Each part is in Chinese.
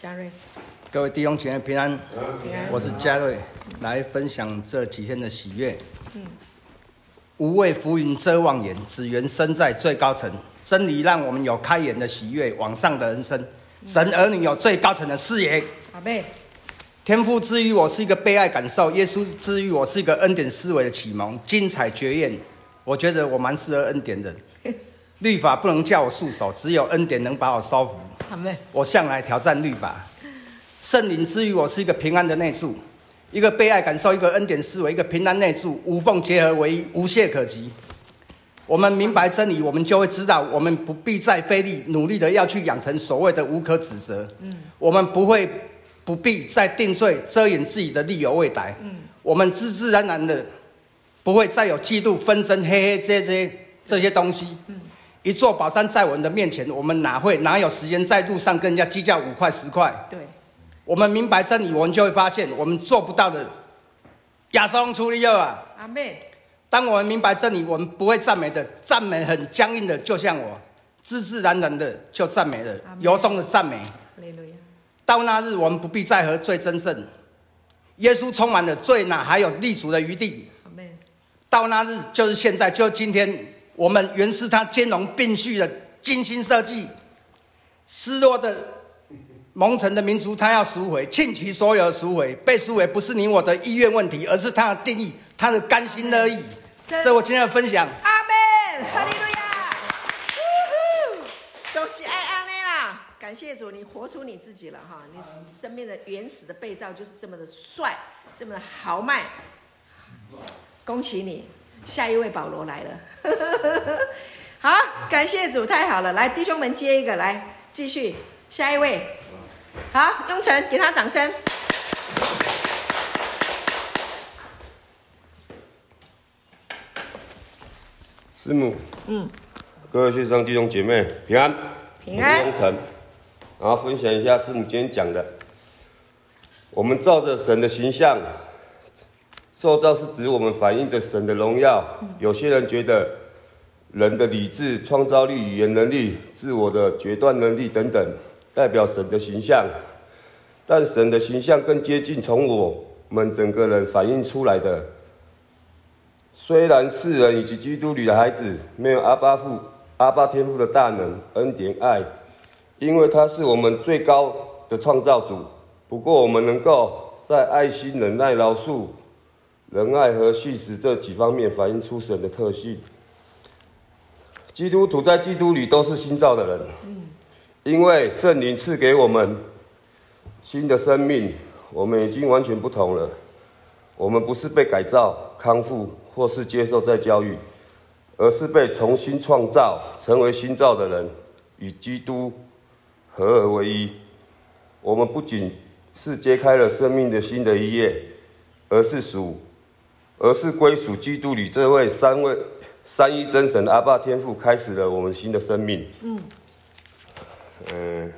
嘉瑞，各位弟兄姐妹平安，平安，我是嘉瑞，来分享这几天的喜悦。嗯，无畏浮云遮望眼，只缘身在最高层。真理让我们有开眼的喜悦，往上的人生。神儿女有最高层的视野。阿贝，天赋之于我是一个被爱感受，耶稣之于我是一个恩典思维的启蒙，精彩绝艳。我觉得我蛮适合恩典的。律法不能叫我束手，只有恩典能把我收服。我向来挑战律法。圣灵之于我是一个平安的内住，一个被爱感受，一个恩典思维，一个平安内住，无缝结合为一，无懈可击。我们明白真理，我们就会知道，我们不必再费力努力的要去养成所谓的无可指责。嗯，我们不会不必再定罪遮掩自己的利有未逮。嗯，我们自自然然的不会再有嫉妒纷争、黑黑这些这些东西。嗯。一座宝山在我们的面前，我们哪会哪有时间在路上跟人家计较五块十块？对，我们明白真理，我们就会发现我们做不到的。亚松处理了啊！阿妹，当我们明白真理，我们不会赞美的，赞美很僵硬的，就像我，自自然然的就赞美了，由衷的赞美。到那日，我们不必再和罪争胜。耶稣充满了罪，哪还有立足的余地？阿妹，到那日就是现在，就是今天。我们原是他兼容并蓄的精心设计，失落的蒙尘的民族，他要赎回，倾其所有的赎回，被赎回不是你我的意愿问题，而是他的定义，他的甘心乐意。这我今天的分享。阿门，哈利路亚，都是爱阿妹啦！感谢主，你活出你自己了哈！你生命的原始的被造就是这么的帅，这么的豪迈，恭喜你。下一位保罗来了，好，感谢主，太好了！来，弟兄们接一个，来继续，下一位，好，雍成，给他掌声。师母，嗯，各位学生弟兄姐妹平安，平安，雍成，然后分享一下师母今天讲的，我们照着神的形象。受造是指我们反映着神的荣耀。有些人觉得人的理智、创造力、语言能力、自我的决断能力等等，代表神的形象。但神的形象更接近从我们整个人反映出来的。虽然世人以及基督里的孩子没有阿爸父、阿爸天父的大能、恩典、爱，因为他是我们最高的创造主。不过，我们能够在爱心、忍耐、饶恕。仁爱和信实这几方面反映出神的特性。基督徒在基督里都是新造的人，因为圣灵赐给我们新的生命，我们已经完全不同了。我们不是被改造、康复或是接受再教育，而是被重新创造，成为新造的人，与基督合而为一。我们不仅是揭开了生命的新的一页，而是属。而是归属基督里这位三位三一真神的阿爸天父，开始了我们新的生命。嗯，嗯，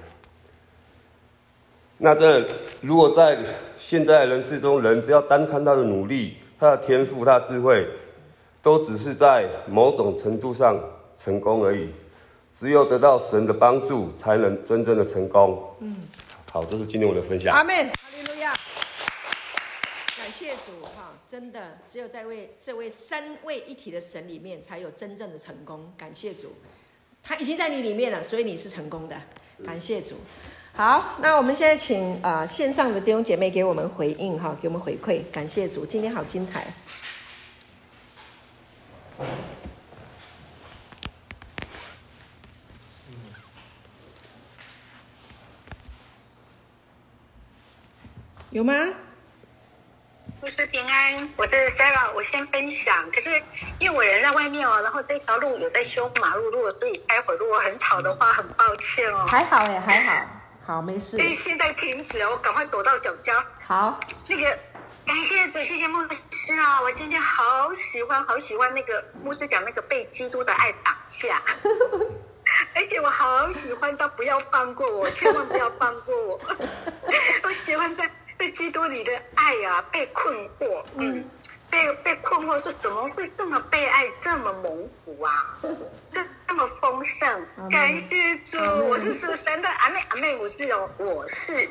那这如果在现在人世中，人只要单看他的努力、他的天赋、他的智慧，都只是在某种程度上成功而已。只有得到神的帮助，才能真正的成功。嗯，好，这是今天我的分享。阿门。谢主哈，真的只有在为这位三位一体的神里面，才有真正的成功。感谢主，他已经在你里面了，所以你是成功的。感谢主。好，那我们现在请、呃、线上的弟兄姐妹给我们回应哈，给我们回馈。感谢主，今天好精彩。有吗？牧师平安，我这是 Sarah，我先分享。可是因为我人在外面哦，然后这条路有在修马路，如果所以待会如果很吵的话，很抱歉哦。还好哎，还好，好没事。所以现在停止了，我赶快躲到脚家。好，那个感谢主，谢谢牧师啊！我今天好喜欢，好喜欢那个牧师讲那个被基督的爱挡下，而且我好喜欢他不要放过我，千万不要放过我。我喜欢在。在基督里的爱啊，被困惑，嗯，被被困惑说，怎么会这么被爱，这么蒙福啊？这这么丰盛，感谢主！我是属神的，阿妹阿妹，我是有，我是。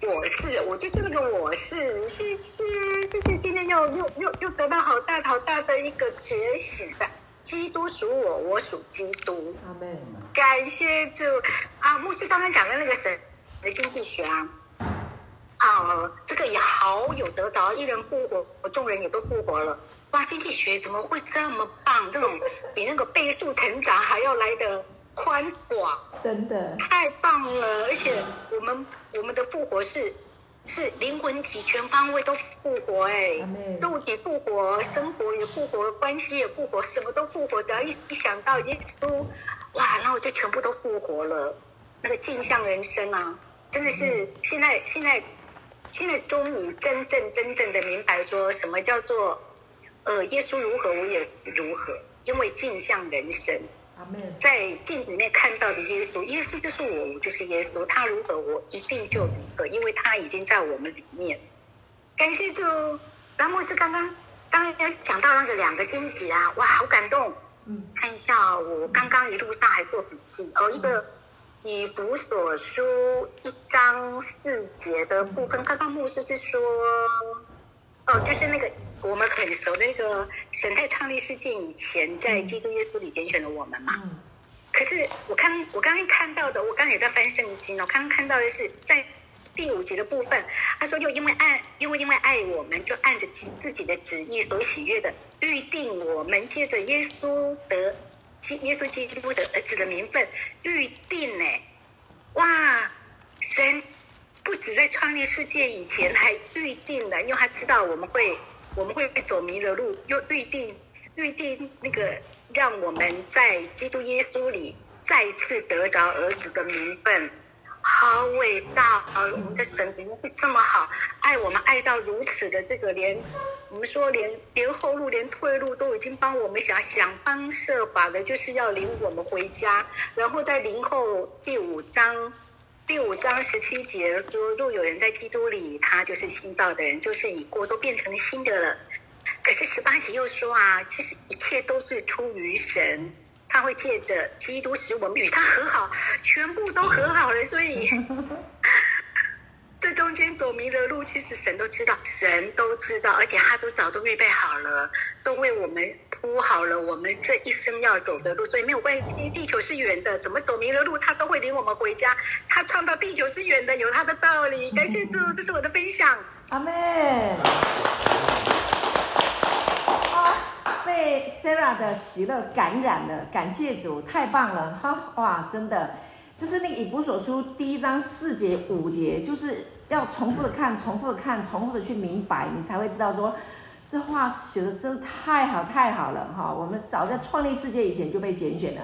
我是，我就这个我是，谢谢，谢谢，今天又又又又得到好大好大的一个觉醒的，基督属我，我属基督，阿妹。感谢主啊！牧师刚刚讲的那个神的经济学啊，啊，这个也好有得着，一人复活，众人也都复活了。哇，经济学怎么会这么棒？这种 比那个倍数成长还要来的宽广，真的太棒了！而且我们。我们的复活是是灵魂体全方位都复活哎，肉体复活，生活也复活，关系也复活，什么都复活。只要一一想到耶稣，哇，然后就全部都复活了。那个镜像人生啊，真的是现在现在现在终于真正真正的明白说什么叫做呃耶稣如何我也如何，因为镜像人生。在镜子里面看到的耶稣，耶稣就是我，我就是耶稣。他如何，我一定就如何，因为他已经在我们里面。感谢主，兰牧师刚刚刚刚讲到那个两个荆棘啊，哇，好感动。嗯，看一下，我刚刚一路上还做笔记哦，一个以弗所书一章四节的部分，刚刚牧师是说，哦，就是那个。我们很熟的那个神在创立世界以前，在基督耶稣里拣选了我们嘛。嗯、可是我看我刚刚看到的，我刚刚也在翻圣经，我刚刚看到的是在第五节的部分，他说又因为爱，因为因为爱我们，就按着自己的旨意所喜悦的预定我们，借着耶稣得耶稣基督的儿子的名分预定呢。哇，神不止在创立世界以前还预定了，因为他知道我们会。我们会走迷了路，又预定预定那个让我们在基督耶稣里再次得着儿子的名分，好伟大啊！我们的神怎么会这么好，爱我们爱到如此的这个连，我们说连连后路连退路都已经帮我们想想方设法的，就是要领我们回家。然后在林后第五章。第五章十七节说：“若有人在基督里，他就是新造的人，就是已过都变成新的了。”可是十八节又说啊，其实一切都是出于神，他会借着基督使我们与他和好，全部都和好了。所以 这中间走迷了路，其实神都知道，神都知道，而且他都早都预备好了，都为我们。铺好了我们这一生要走的路，所以没有关系。地球是圆的，怎么走迷了路，他都会领我们回家。他创造地球是圆的，有他的道理。感谢主，这是我的分享。阿门。被 Sarah 的喜乐感染了，感谢主，太棒了哈！哇，真的，就是那个以弗所书第一章四节五节，就是要重复的看，重复的看，重复的去明白，你才会知道说。这话写的真的太好太好了哈！我们早在创立世界以前就被拣选了，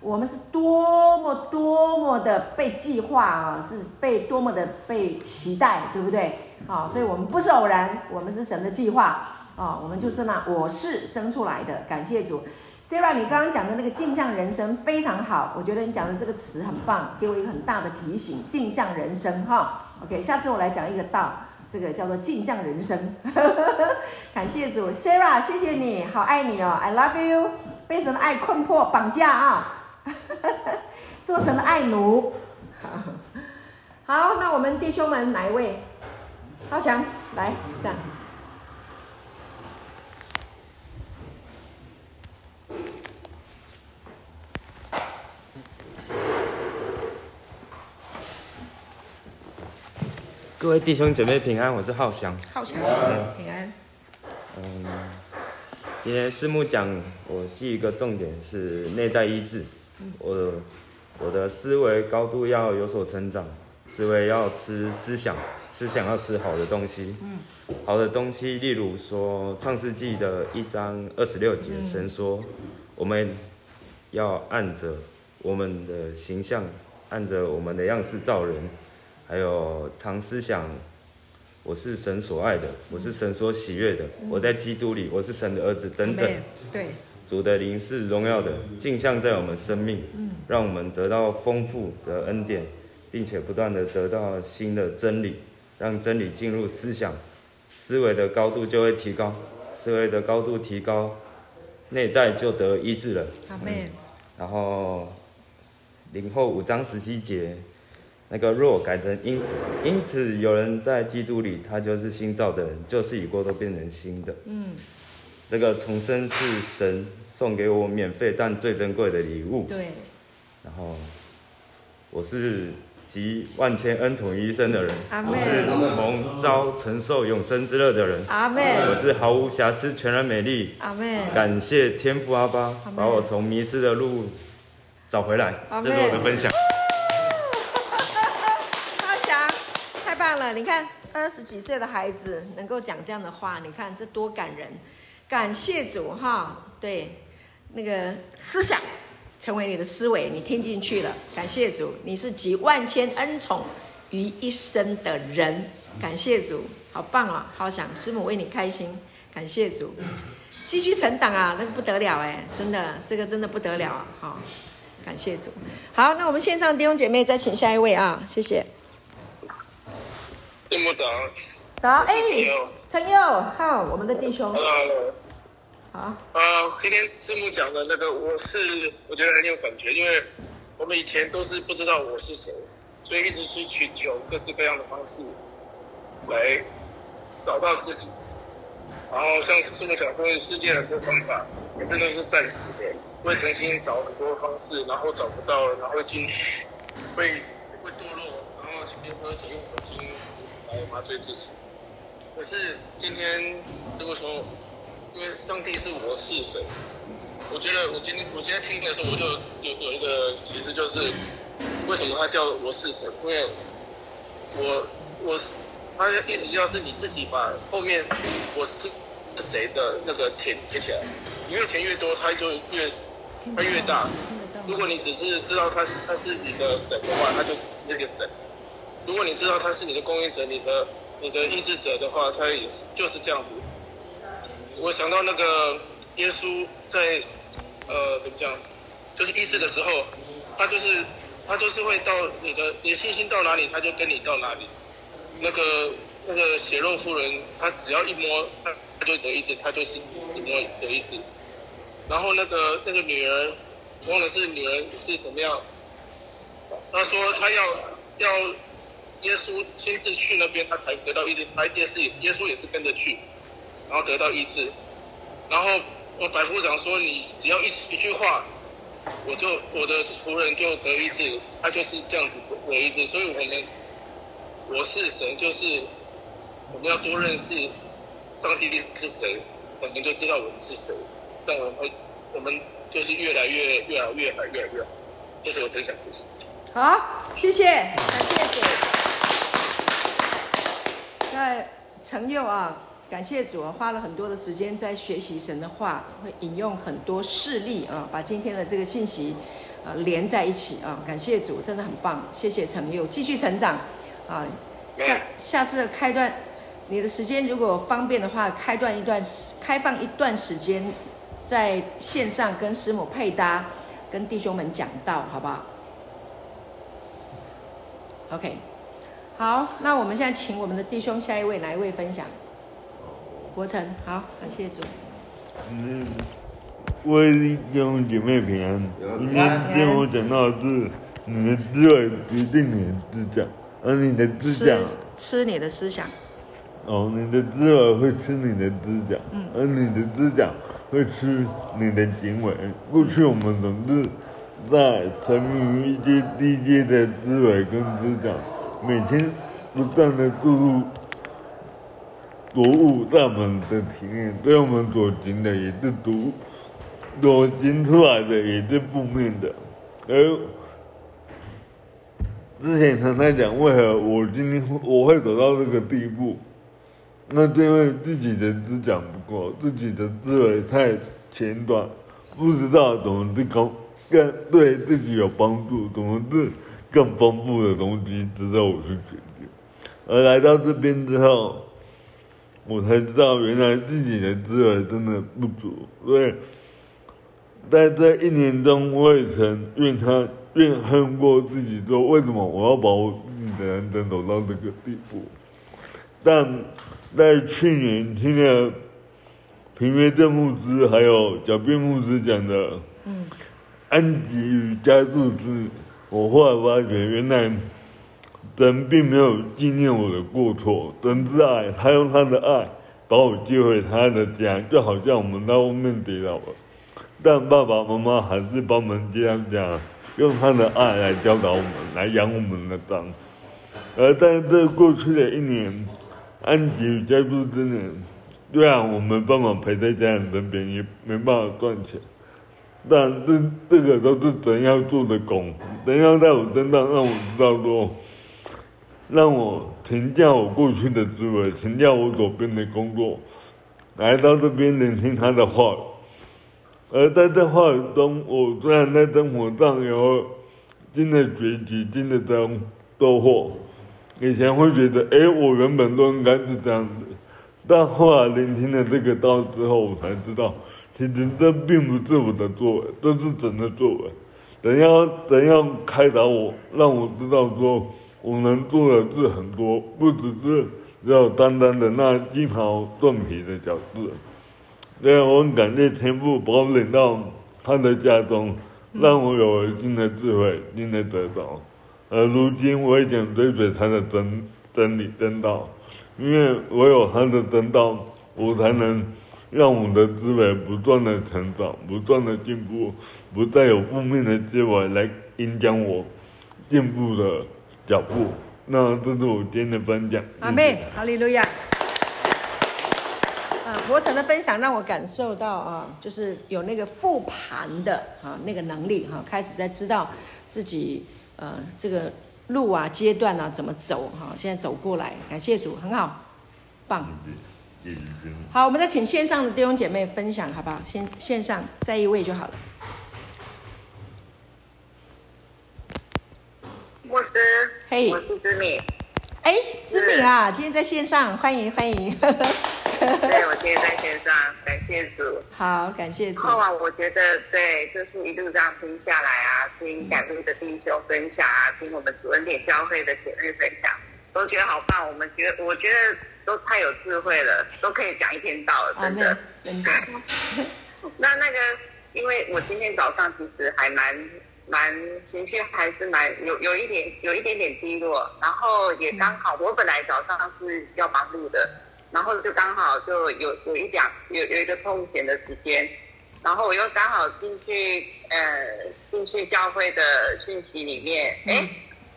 我们是多么多么的被计划啊，是被多么的被期待，对不对？好，所以我们不是偶然，我们是神的计划啊！我们就是那我是生出来的，感谢主。Sarah，你刚刚讲的那个镜像人生非常好，我觉得你讲的这个词很棒，给我一个很大的提醒。镜像人生哈，OK，下次我来讲一个道。这个叫做镜像人生，感谢主，Sarah，谢谢你好爱你哦，I love you，被神的爱困迫绑架啊，做神的爱奴。好，那我们弟兄们哪一位？浩翔来这样。各位弟兄姐妹平安，我是浩翔。浩翔，嗯、平安。嗯，今天师母讲，我记一个重点是内在医治。嗯、我我的思维高度要有所成长，思维要吃思想，思想要吃好的东西。嗯、好的东西，例如说创世纪的一章二十六节，嗯、神说我们要按着我们的形象，按着我们的样式造人。还有常思想，我是神所爱的，我是神所喜悦的，我在基督里，我是神的儿子等等。对，主的灵是荣耀的，镜像在我们生命，让我们得到丰富的恩典，并且不断的得到新的真理，让真理进入思想，思维的高度就会提高，思维的高度提高，内在就得医治了。阿门。然后林后五章十七节，那个若改成因此，因此有人在基督里，他就是新造的人，旧事已过，都变成新的。嗯，这个重生是神送给我免费但最珍贵的礼物。对。然后我是。集万千恩宠于一身的人，我是蒙召承受永生之乐的人。阿门。我是毫无瑕疵、全然美丽。阿门。感谢天父阿爸，把我从迷失的路找回来。这是我的分享。阿翔，太棒你看，二十几岁的孩子能够讲这样的话，你看这多感人。感谢主哈，对，那个思想。成为你的思维，你听进去了。感谢主，你是集万千恩宠于一身的人。感谢主，好棒啊！好想师母为你开心。感谢主，继续成长啊，那个不得了哎，真的，这个真的不得了啊！好，感谢主。好，那我们线上弟兄姐妹再请下一位啊，谢谢。师母早。早，哎，陈佑，好，我们的弟兄。啊，呃，今天师母讲的那个，我是我觉得很有感觉，因为我们以前都是不知道我是谁，所以一直去寻求各式各样的方式来找到自己。然后像师母讲说，世界很多方法，可是都是暂时的，会重新找很多方式，然后找不到了，然后会进会会堕落，然后前面会用核心来麻醉自己。可是今天师傅说。因为上帝是我是神，我觉得我今天我今天听的时候，我就有有一个其实就是为什么他叫我是神？因为我我他的意思就是你自己把后面我是是谁的那个填填起来，你越填越多，它就越它越大。如果你只是知道他是他是你的神的话，他就只是一个神；如果你知道他是你的供应者、你的你的医治者的话，他也是就是这样子。我想到那个耶稣在，呃，怎么讲，就是医治的时候，他就是他就是会到你的你的信心到哪里，他就跟你到哪里。那个那个血肉妇人，他只要一摸，他就得医治，他就是怎么样得医治。然后那个那个女儿，忘了是女儿是怎么样，他说他要要耶稣亲自去那边，他才得到医治，他也是耶稣也是跟着去。然后得到医治，然后我百夫长说，你只要一一句话，我就我的仆人就得医治，他就是这样子得医治。所以我们我是神，就是我们要多认识上帝是谁，我们就知道我们是谁，但我们我们就是越来越越来越好越来越好。这是我分享的事。好，谢谢，感谢主。在成佑啊。感谢主啊，花了很多的时间在学习神的话，会引用很多事例啊，把今天的这个信息啊连在一起啊。感谢主，真的很棒。谢谢陈佑，继续成长啊。下下次开段，你的时间如果方便的话，开段一段开放一段时间，在线上跟师母配搭，跟弟兄们讲道，好不好？OK，好，那我们现在请我们的弟兄下一位哪一位分享？国成，好，感谢主。嗯，我也是弟兄姐妹平安。今天听我讲到的是，你的智慧决定你的思想，而你的思想吃，吃你的思想。哦，你的智慧会吃你的思想，嗯，而你的思想会吃你的行为。过去我们总是在沉迷于一些低阶的思维跟思想，每天不断的注入。毒物在我们的体内，对我们所行的也是毒，所行出来的也是负面的。而之前常在讲，为何我今天我会走到这个地步？那是因为自己的思想不够，自己的思维太浅短，不知道怎么去更更对自己有帮助，怎么是更丰富的东西值得我去学习。而来到这边之后。我才知道，原来自己的资源真的不足。所以，在这一年中，我也曾怨他、怨恨过自己，说为什么我要把我自己的人生走到这个地步？但在去年听了平约正牧师还有小辩牧师讲的，嗯，安吉与加速之，我后来发觉原来神并没有纪念我的过错，神之爱，他用他的爱把我接回他的家，就好像我们在外面跌倒了，但爸爸妈妈还是帮我们接到家，用他的爱来教导我们，来养我们的长。而在这过去的一年，安吉与加速之年，虽然我没办法陪在家人身边，也没办法赚钱，但这这个都是神要做的工，神要在我身上让我知道说。让我停掉我过去的滋味，停掉我左边的工作，来到这边聆听他的话。而在这话中，我虽然在生活上有新的学习、新的收收获，以前会觉得，哎，我原本都应该是这样子，但后来聆听了这个道之后，我才知道，其实这并不是我的作为，这是神的作为。怎样怎样开导我，让我知道说。我能做的事很多，不只是只有单单的那鸡毛蒜皮的小事。所以我很感谢天父把我领到他的家中，让我有了新的智慧、新的得着。而如今我已经追随他的真真理真道，因为唯有他的真道，我才能让我的思维不断的成长、不断的进步，不再有负面的思维来影响我进步的。脚步，那这是我今天的分享。阿妹，哈利路亚。啊，伯成的分享让我感受到啊，就是有那个复盘的啊那个能力哈、啊，开始在知道自己呃这个路啊阶段啊怎么走哈、啊，现在走过来，感谢主，很好，棒。好，我们再请线上的弟兄姐妹分享好不好？先线上再一位就好了。牧师，嘿，我是知敏。哎，知敏啊，今天在线上，欢迎欢迎。对，我今天在线上，感谢主。好，感谢主。后来我觉得，对，就是一路这样听下来啊，听感路的弟兄分享啊，听我们主恩典教会的姐妹分享，都觉得好棒。我们觉得，我觉得都太有智慧了，都可以讲一天到了，真的，真的。那那个，因为我今天早上其实还蛮。蛮情绪还是蛮有有一点有一点点低落，然后也刚好我本来早上是要忙碌的，然后就刚好就有有一两有有一个空闲的时间，然后我又刚好进去呃进去教会的讯息里面，哎，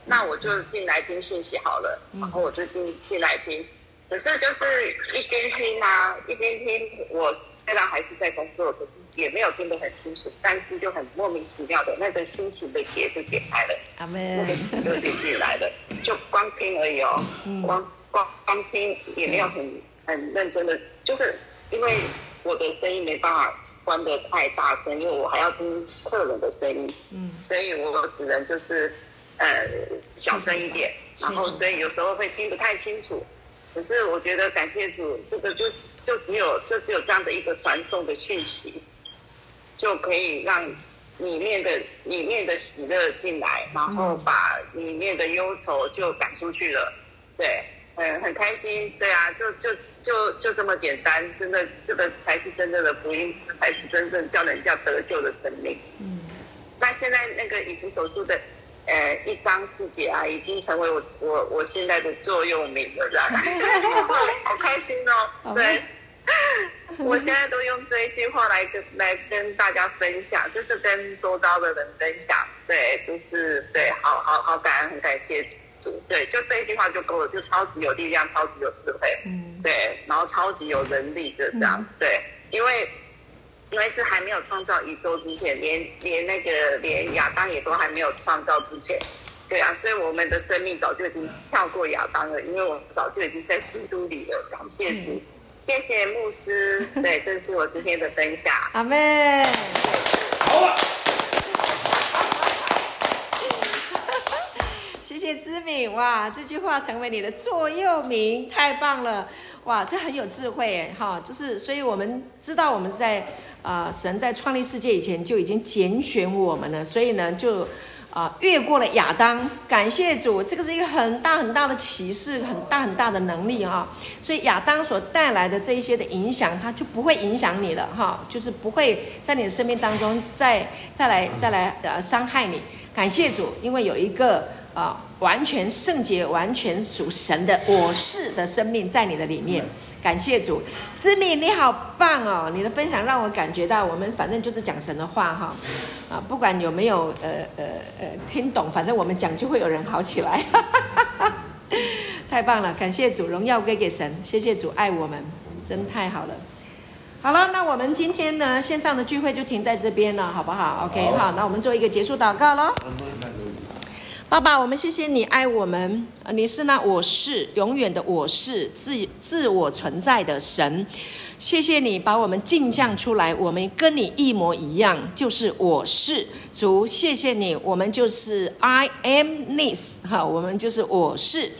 那我就进来听讯息好了，然后我就进进来听。可是就是一边听啊，一边听。我虽然还是在工作，可是也没有听得很清楚。但是就很莫名其妙的那个心情的结就解开了，那个喜乐就进来了。就光听而已哦，光光光听也没有很很认真的，就是因为我的声音没办法关得太大声，因为我还要听客人的声音，嗯，所以我只能就是呃小声一点，然后所以有时候会听不太清楚。可是我觉得感谢主，这个就是就只有就只有这样的一个传送的讯息，就可以让里面的里面的喜乐进来，然后把里面的忧愁就赶出去了。对，很很开心。对啊，就就就就这么简单，真的这个才是真正的福音，才是真正叫人家得救的生命。嗯，那现在那个以弗手术的。呃，一张四节啊，已经成为我我我现在的座右铭了，这样，好开心哦。对，我现在都用这一句话来跟来跟大家分享，就是跟周遭的人分享。对，就是对，好好好感恩，很感谢主。对，就这一句话就够了，就超级有力量，超级有智慧。嗯，对，然后超级有能力的这样。嗯、对，因为。因为是还没有创造宇宙之前，连连那个连亚当也都还没有创造之前，对啊，所以我们的生命早就已经跳过亚当了，因为我们早就已经在基督里了。感谢主，谢谢牧师，对，这是我今天的分享。阿妹，好啊！谢谢知敏，哇，这句话成为你的座右铭，太棒了，哇，这很有智慧哎，哈，就是，所以我们知道我们是在。啊、神在创立世界以前就已经拣选我们了，所以呢，就啊，越过了亚当，感谢主，这个是一个很大很大的启示，很大很大的能力哈。所以亚当所带来的这一些的影响，它就不会影响你了哈，就是不会在你的生命当中再再来再来呃伤害你。感谢主，因为有一个啊完全圣洁、完全属神的我是的生命在你的里面。感谢主，思敏你好棒哦！你的分享让我感觉到，我们反正就是讲神的话哈，啊，不管有没有呃呃呃听懂，反正我们讲就会有人好起来，太棒了！感谢主，荣耀归给神，谢谢主爱我们，真太好了。好了，那我们今天呢线上的聚会就停在这边了，好不好？OK，好，那我们做一个结束祷告喽。爸爸，我们谢谢你爱我们，你是那我是永远的我是自自我存在的神，谢谢你把我们镜像出来，我们跟你一模一样，就是我是。主，谢谢你，我们就是 I am this 哈，我们就是我是。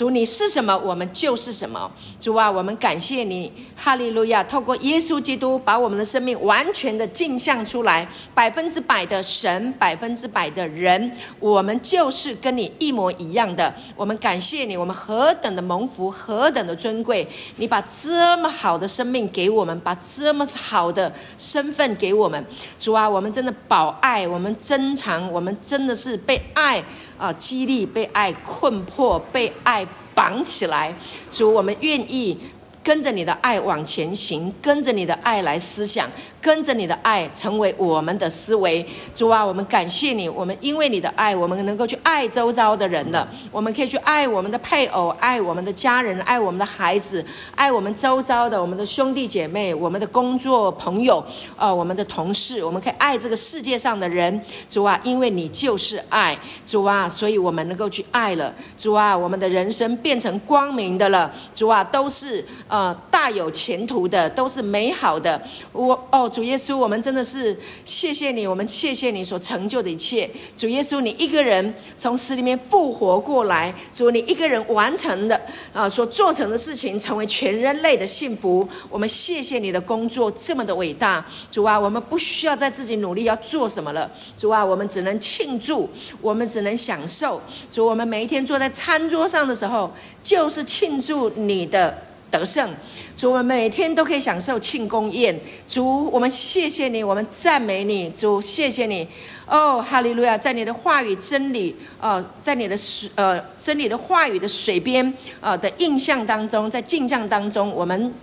主，你是什么，我们就是什么。主啊，我们感谢你，哈利路亚！透过耶稣基督，把我们的生命完全的镜像出来，百分之百的神，百分之百的人，我们就是跟你一模一样的。我们感谢你，我们何等的蒙福，何等的尊贵！你把这么好的生命给我们，把这么好的身份给我们。主啊，我们真的饱爱，我们珍藏，我们真的是被爱。啊！激励，被爱困迫，被爱绑起来。主，我们愿意。跟着你的爱往前行，跟着你的爱来思想，跟着你的爱成为我们的思维。主啊，我们感谢你，我们因为你的爱，我们能够去爱周遭的人了。我们可以去爱我们的配偶，爱我们的家人，爱我们的孩子，爱我们周遭的我们的兄弟姐妹，我们的工作朋友，呃，我们的同事。我们可以爱这个世界上的人。主啊，因为你就是爱。主啊，所以我们能够去爱了。主啊，我们的人生变成光明的了。主啊，都是。呃，大有前途的，都是美好的。我哦，主耶稣，我们真的是谢谢你，我们谢谢你所成就的一切。主耶稣，你一个人从死里面复活过来，主你一个人完成的啊、所做成的事情，成为全人类的幸福。我们谢谢你的工作这么的伟大，主啊，我们不需要再自己努力要做什么了。主啊，我们只能庆祝，我们只能享受。主，我们每一天坐在餐桌上的时候，就是庆祝你的。得胜，主，我们每天都可以享受庆功宴。主，我们谢谢你，我们赞美你。主，谢谢你。哦，哈利路亚，在你的话语真理，呃，在你的水，呃，真理的话语的水边，呃的印象当中，在镜像当中，我们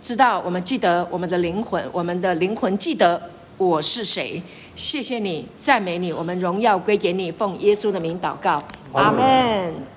知道，我们记得我们的灵魂，我们的灵魂记得我是谁。谢谢你，赞美你，我们荣耀归给你，奉耶稣的名祷告，阿门。